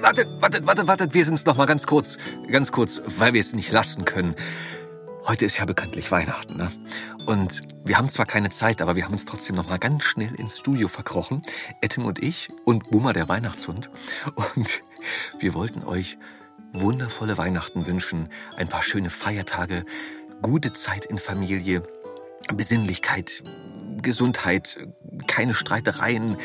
wartet, wartet, wartet, wartet, wir sind's noch mal ganz kurz, ganz kurz, weil wir es nicht lassen können. Heute ist ja bekanntlich Weihnachten, ne? Und wir haben zwar keine Zeit, aber wir haben uns trotzdem noch mal ganz schnell ins Studio verkrochen. Etim und ich und Bummer, der Weihnachtshund. Und wir wollten euch wundervolle Weihnachten wünschen, ein paar schöne Feiertage, gute Zeit in Familie, Besinnlichkeit, Gesundheit, keine Streitereien,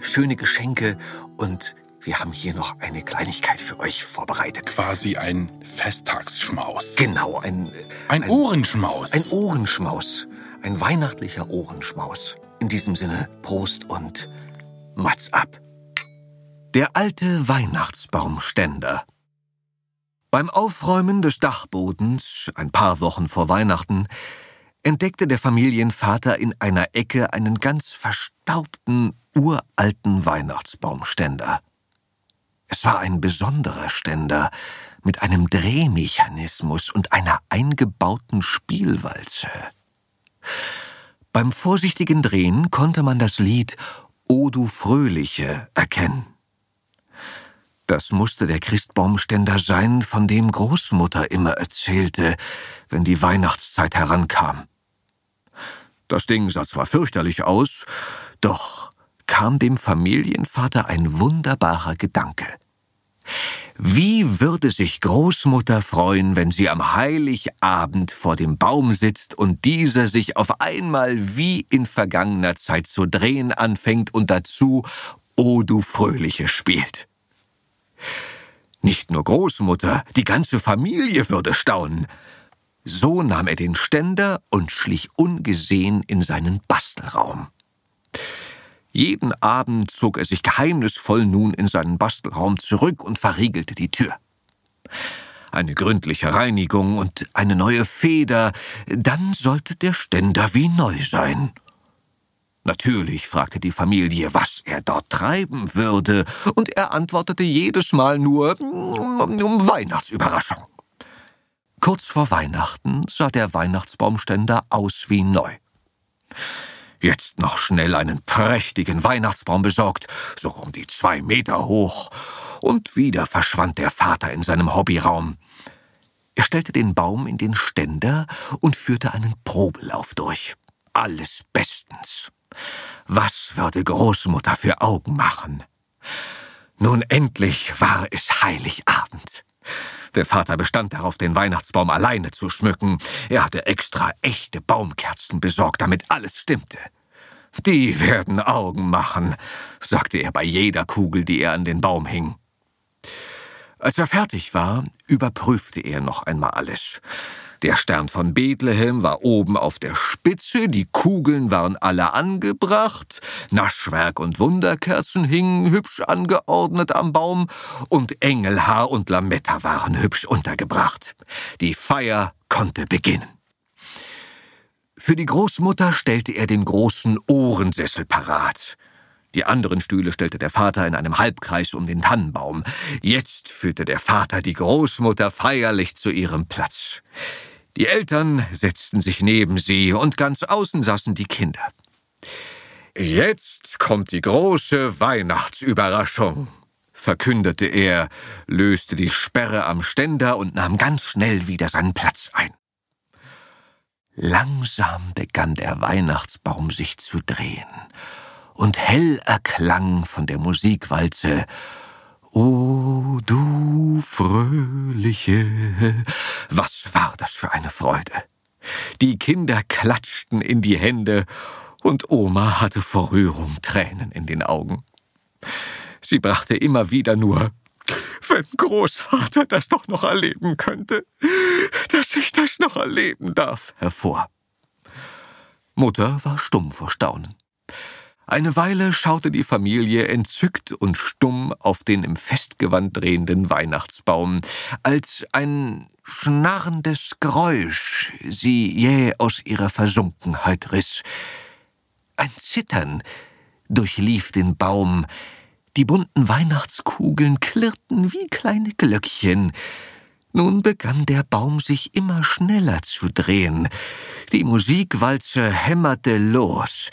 schöne Geschenke und wir haben hier noch eine Kleinigkeit für euch vorbereitet. Quasi ein Festtagsschmaus. Genau, ein... Ein, ein Ohrenschmaus. Ein Ohrenschmaus. Ein weihnachtlicher Ohrenschmaus. In diesem Sinne, Prost und Mats ab. Der alte Weihnachtsbaumständer. Beim Aufräumen des Dachbodens, ein paar Wochen vor Weihnachten, entdeckte der Familienvater in einer Ecke einen ganz verstaubten, uralten Weihnachtsbaumständer. Es war ein besonderer Ständer mit einem Drehmechanismus und einer eingebauten Spielwalze. Beim vorsichtigen Drehen konnte man das Lied O du Fröhliche erkennen. Das musste der Christbaumständer sein, von dem Großmutter immer erzählte, wenn die Weihnachtszeit herankam. Das Ding sah zwar fürchterlich aus, doch kam dem Familienvater ein wunderbarer Gedanke. Wie würde sich Großmutter freuen, wenn sie am Heiligabend vor dem Baum sitzt und dieser sich auf einmal wie in vergangener Zeit zu drehen anfängt und dazu O du Fröhliche spielt. Nicht nur Großmutter, die ganze Familie würde staunen. So nahm er den Ständer und schlich ungesehen in seinen Bastelraum. Jeden Abend zog er sich geheimnisvoll nun in seinen Bastelraum zurück und verriegelte die Tür. Eine gründliche Reinigung und eine neue Feder, dann sollte der Ständer wie neu sein. Natürlich fragte die Familie, was er dort treiben würde, und er antwortete jedes Mal nur um Weihnachtsüberraschung. Kurz vor Weihnachten sah der Weihnachtsbaumständer aus wie neu. Jetzt noch schnell einen prächtigen Weihnachtsbaum besorgt, so um die zwei Meter hoch, und wieder verschwand der Vater in seinem Hobbyraum. Er stellte den Baum in den Ständer und führte einen Probelauf durch. Alles bestens. Was würde Großmutter für Augen machen? Nun endlich war es Heiligabend. Der Vater bestand darauf, den Weihnachtsbaum alleine zu schmücken. Er hatte extra echte Baumkerzen besorgt, damit alles stimmte. Die werden Augen machen, sagte er bei jeder Kugel, die er an den Baum hing. Als er fertig war, überprüfte er noch einmal alles. Der Stern von Bethlehem war oben auf der Spitze, die Kugeln waren alle angebracht, Naschwerk und Wunderkerzen hingen hübsch angeordnet am Baum und Engelhaar und Lametta waren hübsch untergebracht. Die Feier konnte beginnen. Für die Großmutter stellte er den großen Ohrensessel parat. Die anderen Stühle stellte der Vater in einem Halbkreis um den Tannenbaum. Jetzt führte der Vater die Großmutter feierlich zu ihrem Platz. Die Eltern setzten sich neben sie und ganz außen saßen die Kinder. Jetzt kommt die große Weihnachtsüberraschung, verkündete er, löste die Sperre am Ständer und nahm ganz schnell wieder seinen Platz ein. Langsam begann der Weihnachtsbaum sich zu drehen, und hell erklang von der Musikwalze O du Fröhliche. Was war das für eine Freude. Die Kinder klatschten in die Hände, und Oma hatte vor Rührung Tränen in den Augen. Sie brachte immer wieder nur wenn Großvater das doch noch erleben könnte, dass ich das noch erleben darf, hervor. Mutter war stumm vor Staunen. Eine Weile schaute die Familie entzückt und stumm auf den im Festgewand drehenden Weihnachtsbaum, als ein schnarrendes Geräusch sie jäh aus ihrer Versunkenheit riss. Ein Zittern durchlief den Baum, die bunten Weihnachtskugeln klirrten wie kleine Glöckchen, Nun begann der Baum sich immer schneller zu drehen. Die Musikwalze hämmerte los.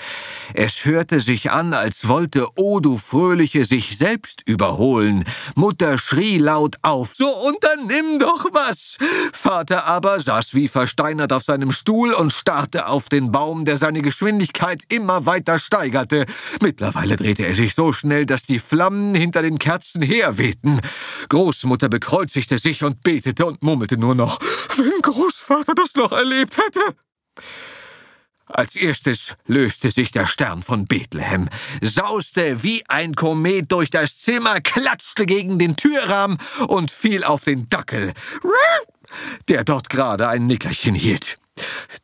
Es hörte sich an, als wollte O du Fröhliche sich selbst überholen. Mutter schrie laut auf, so unternimm doch was! Vater aber saß wie versteinert auf seinem Stuhl und starrte auf den Baum, der seine Geschwindigkeit immer weiter steigerte. Mittlerweile drehte er sich so schnell, dass die Flammen hinter den Kerzen herwehten. Großmutter bekreuzigte sich und betete und murmelte nur noch, wenn Großvater das noch erlebt hätte. Als erstes löste sich der Stern von Bethlehem, sauste wie ein Komet durch das Zimmer, klatschte gegen den Türrahmen und fiel auf den Dackel, der dort gerade ein Nickerchen hielt.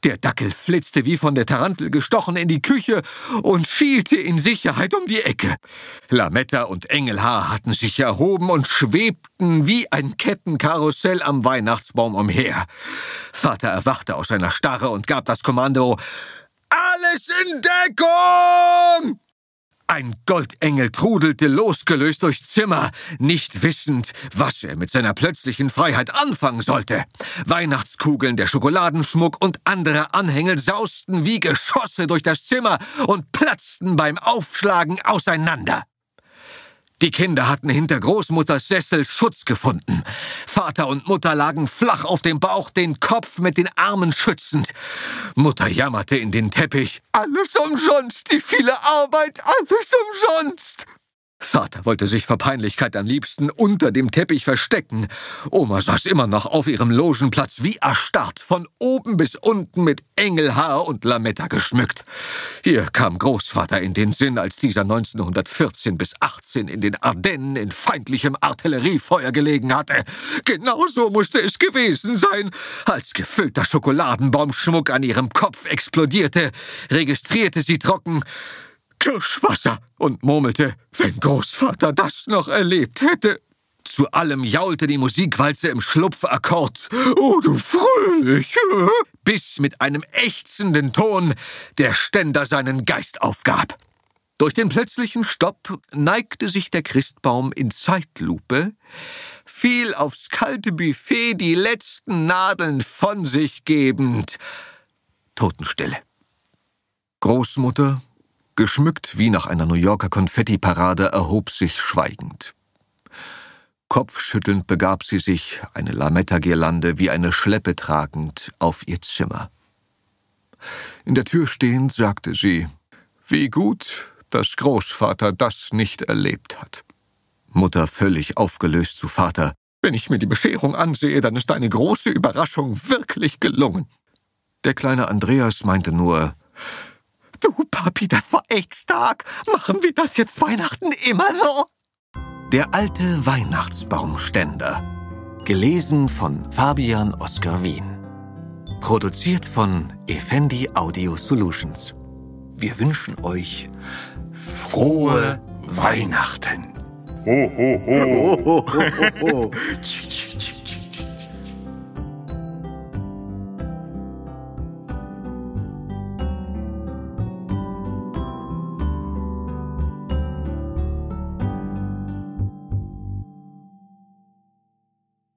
Der Dackel flitzte wie von der Tarantel gestochen in die Küche und schielte in Sicherheit um die Ecke. Lametta und Engelhaar hatten sich erhoben und schwebten wie ein Kettenkarussell am Weihnachtsbaum umher. Vater erwachte aus seiner Starre und gab das Kommando Alles in Deckung! Ein Goldengel trudelte losgelöst durchs Zimmer, nicht wissend, was er mit seiner plötzlichen Freiheit anfangen sollte. Weihnachtskugeln, der Schokoladenschmuck und andere Anhängel sausten wie Geschosse durch das Zimmer und platzten beim Aufschlagen auseinander. Die Kinder hatten hinter Großmutters Sessel Schutz gefunden. Vater und Mutter lagen flach auf dem Bauch, den Kopf mit den Armen schützend. Mutter jammerte in den Teppich. Alles umsonst, die viele Arbeit, alles umsonst. Vater wollte sich vor Peinlichkeit am liebsten unter dem Teppich verstecken. Oma saß immer noch auf ihrem Logenplatz wie erstarrt, von oben bis unten mit Engelhaar und Lametta geschmückt. Hier kam Großvater in den Sinn, als dieser 1914 bis 18 in den Ardennen in feindlichem Artilleriefeuer gelegen hatte. Genauso musste es gewesen sein. Als gefüllter Schokoladenbaumschmuck an ihrem Kopf explodierte, registrierte sie trocken Kirschwasser und murmelte, wenn Großvater das noch erlebt hätte. Zu allem jaulte die Musikwalze im Schlupfakkord. Oh, du Fröhliche! Bis mit einem ächzenden Ton der Ständer seinen Geist aufgab. Durch den plötzlichen Stopp neigte sich der Christbaum in Zeitlupe, fiel aufs kalte Buffet die letzten Nadeln von sich gebend. Totenstille. Großmutter geschmückt wie nach einer New Yorker Konfettiparade, erhob sich schweigend. Kopfschüttelnd begab sie sich, eine Lametta-Girlande wie eine Schleppe tragend, auf ihr Zimmer. In der Tür stehend sagte sie, wie gut, dass Großvater das nicht erlebt hat. Mutter völlig aufgelöst zu Vater, wenn ich mir die Bescherung ansehe, dann ist eine große Überraschung wirklich gelungen. Der kleine Andreas meinte nur, Du, Papi, das war echt stark. Machen wir das jetzt Weihnachten immer so? Der alte Weihnachtsbaumständer. Gelesen von Fabian Oskar Wien. Produziert von Effendi Audio Solutions. Wir wünschen euch frohe Weihnachten. Ho, ho, ho. ho, ho, ho, ho.